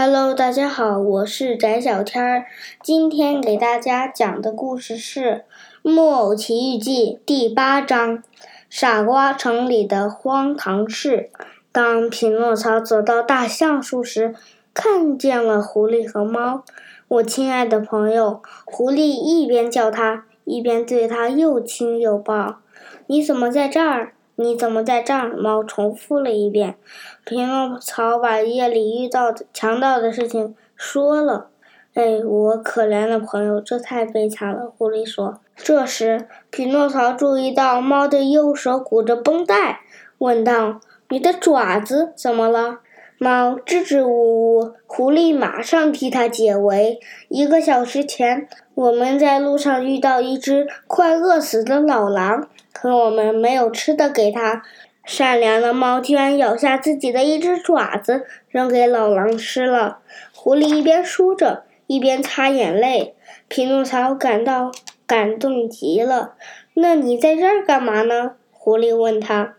Hello，大家好，我是翟小天儿。今天给大家讲的故事是《木偶奇遇记》第八章《傻瓜城里的荒唐事》。当匹诺曹走到大橡树时，看见了狐狸和猫。我亲爱的朋友，狐狸一边叫他，一边对他又亲又抱。你怎么在这儿？你怎么在这儿？猫重复了一遍。匹诺曹把夜里遇到的强盗的事情说了。哎，我可怜的朋友，这太悲惨了。狐狸说。这时，匹诺曹注意到猫的右手鼓着绷带，问道：“你的爪子怎么了？”猫支支吾吾，狐狸马上替他解围。一个小时前，我们在路上遇到一只快饿死的老狼。可我们没有吃的给它，善良的猫居然咬下自己的一只爪子，扔给老狼吃了。狐狸一边说着，一边擦眼泪。匹诺曹感到感动极了。那你在这儿干嘛呢？狐狸问他。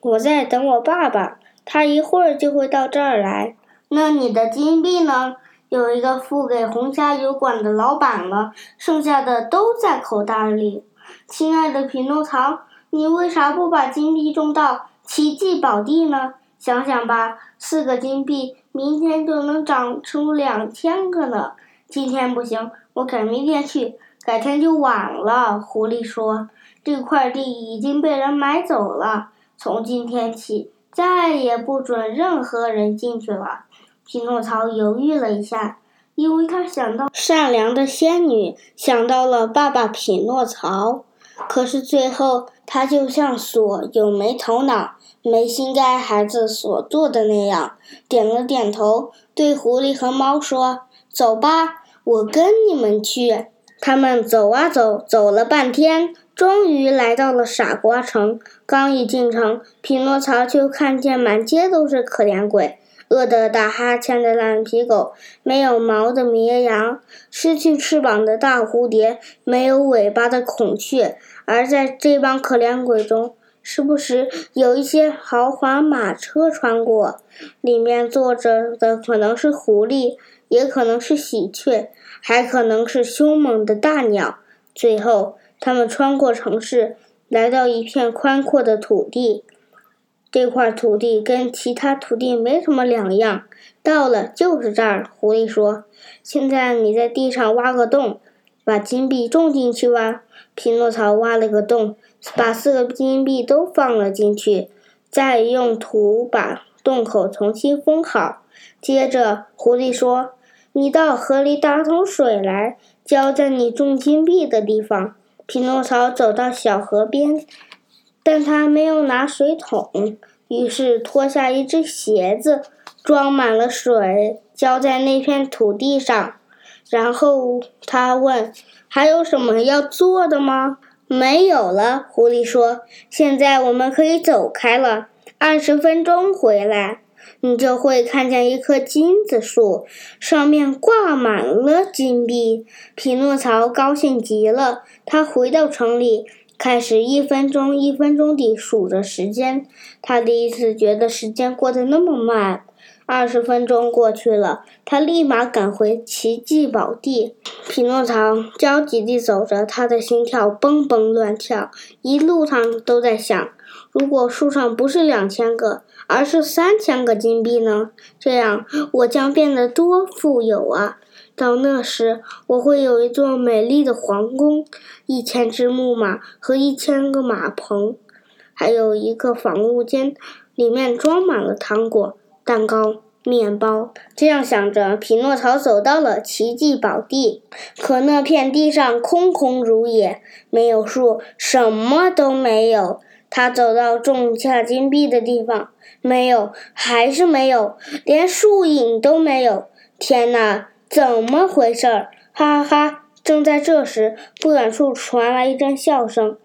我在等我爸爸，他一会儿就会到这儿来。那你的金币呢？有一个付给红虾油馆的老板了，剩下的都在口袋里。亲爱的匹诺曹，你为啥不把金币种到奇迹宝地呢？想想吧，四个金币，明天就能长出两千个呢。今天不行，我改明天去，改天就晚了。狐狸说：“这块地已经被人买走了，从今天起再也不准任何人进去了。”匹诺曹犹豫了一下。因为他想到善良的仙女，想到了爸爸匹诺曹，可是最后他就像所有没头脑、没心肝孩子所做的那样，点了点头，对狐狸和猫说：“走吧，我跟你们去。”他们走啊走，走了半天，终于来到了傻瓜城。刚一进城，匹诺曹就看见满街都是可怜鬼。饿得打哈欠的烂皮狗，没有毛的绵羊，失去翅膀的大蝴蝶，没有尾巴的孔雀。而在这帮可怜鬼中，时不时有一些豪华马车穿过，里面坐着的可能是狐狸，也可能是喜鹊，还可能是凶猛的大鸟。最后，他们穿过城市，来到一片宽阔的土地。这块土地跟其他土地没什么两样，到了就是这儿。狐狸说：“现在你在地上挖个洞，把金币种进去吧。”匹诺曹挖了个洞，把四个金币都放了进去，再用土把洞口重新封好。接着，狐狸说：“你到河里打桶水来，浇在你种金币的地方。”匹诺曹走到小河边。但他没有拿水桶，于是脱下一只鞋子，装满了水，浇在那片土地上。然后他问：“还有什么要做的吗？”“没有了。”狐狸说。“现在我们可以走开了。二十分钟回来，你就会看见一棵金子树，上面挂满了金币。”匹诺曹高兴极了。他回到城里。开始一分钟一分钟地数着时间，他第一次觉得时间过得那么慢。二十分钟过去了，他立马赶回奇迹宝地。匹诺曹焦急地走着，他的心跳蹦蹦乱跳，一路上都在想：如果树上不是两千个，而是三千个金币呢？这样我将变得多富有啊！到那时，我会有一座美丽的皇宫，一千只木马和一千个马棚，还有一个房屋间，里面装满了糖果、蛋糕、面包。这样想着，匹诺曹走到了奇迹宝地。可那片地上空空如也，没有树，什么都没有。他走到种下金币的地方，没有，还是没有，连树影都没有。天哪！怎么回事儿？哈哈哈！正在这时，不远处传来一阵笑声。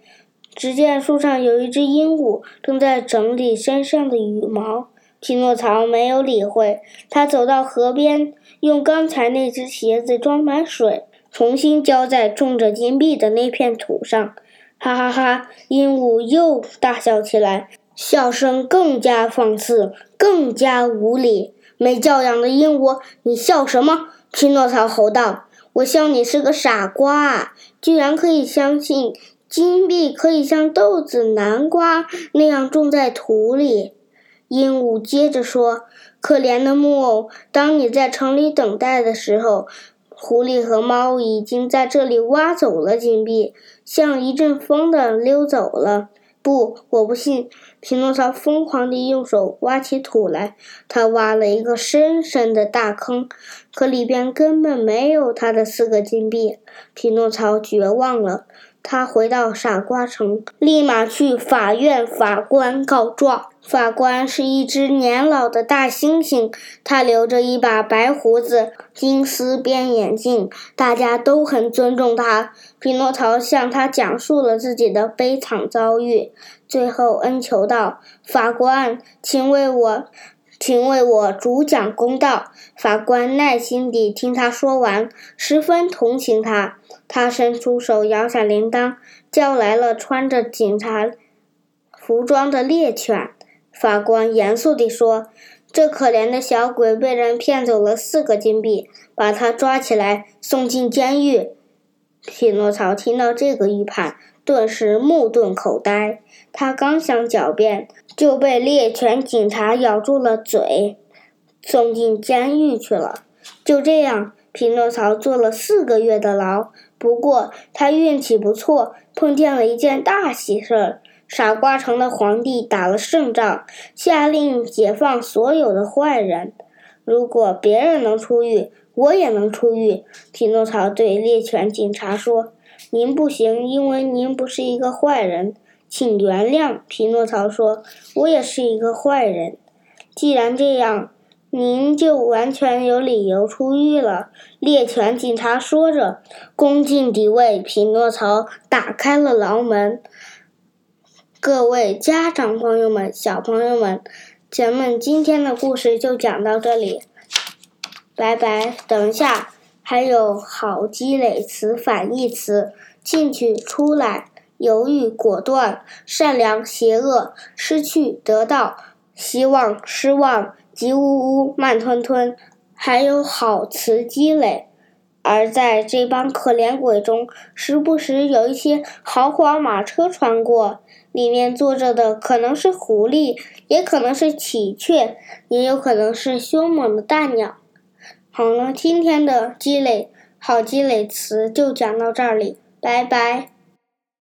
只见树上有一只鹦鹉正在整理身上的羽毛。匹诺曹没有理会，他走到河边，用刚才那只鞋子装满水，重新浇在种着金币的那片土上。哈哈哈！鹦鹉又大笑起来，笑声更加放肆，更加无礼。没教养的鹦鹉，你笑什么？匹诺曹吼道：“我笑你是个傻瓜，居然可以相信金币可以像豆子、南瓜那样种在土里。”鹦鹉接着说：“可怜的木偶，当你在城里等待的时候，狐狸和猫已经在这里挖走了金币，像一阵风的溜走了。”不，我不信！匹诺曹疯狂地用手挖起土来，他挖了一个深深的大坑，可里边根本没有他的四个金币。匹诺曹绝望了。他回到傻瓜城，立马去法院法官告状。法官是一只年老的大猩猩，他留着一把白胡子，金丝边眼镜，大家都很尊重他。匹诺曹向他讲述了自己的悲惨遭遇，最后恩求道：“法官，请为我。”请为我主讲公道。法官耐心地听他说完，十分同情他。他伸出手摇下铃铛，叫来了穿着警察服装的猎犬。法官严肃地说：“这可怜的小鬼被人骗走了四个金币，把他抓起来送进监狱。”匹诺曹听到这个预判。顿时目瞪口呆，他刚想狡辩，就被猎犬警察咬住了嘴，送进监狱去了。就这样，匹诺曹坐了四个月的牢。不过他运气不错，碰见了一件大喜事儿：傻瓜城的皇帝打了胜仗，下令解放所有的坏人。如果别人能出狱，我也能出狱。匹诺曹对猎犬警察说。您不行，因为您不是一个坏人，请原谅。匹诺曹说：“我也是一个坏人。既然这样，您就完全有理由出狱了。”猎犬警察说着，恭敬地为匹诺曹打开了牢门。各位家长朋友们、小朋友们，咱们今天的故事就讲到这里，拜拜。等一下。还有好积累词、反义词：进去、出来、犹豫、果断、善良、邪恶、失去、得到、希望、失望、急呜呜、慢吞吞。还有好词积累。而在这帮可怜鬼中，时不时有一些豪华马车穿过，里面坐着的可能是狐狸，也可能是喜鹊，也有可能是凶猛的大鸟。好了，今天的积累好积累词就讲到这里，拜拜。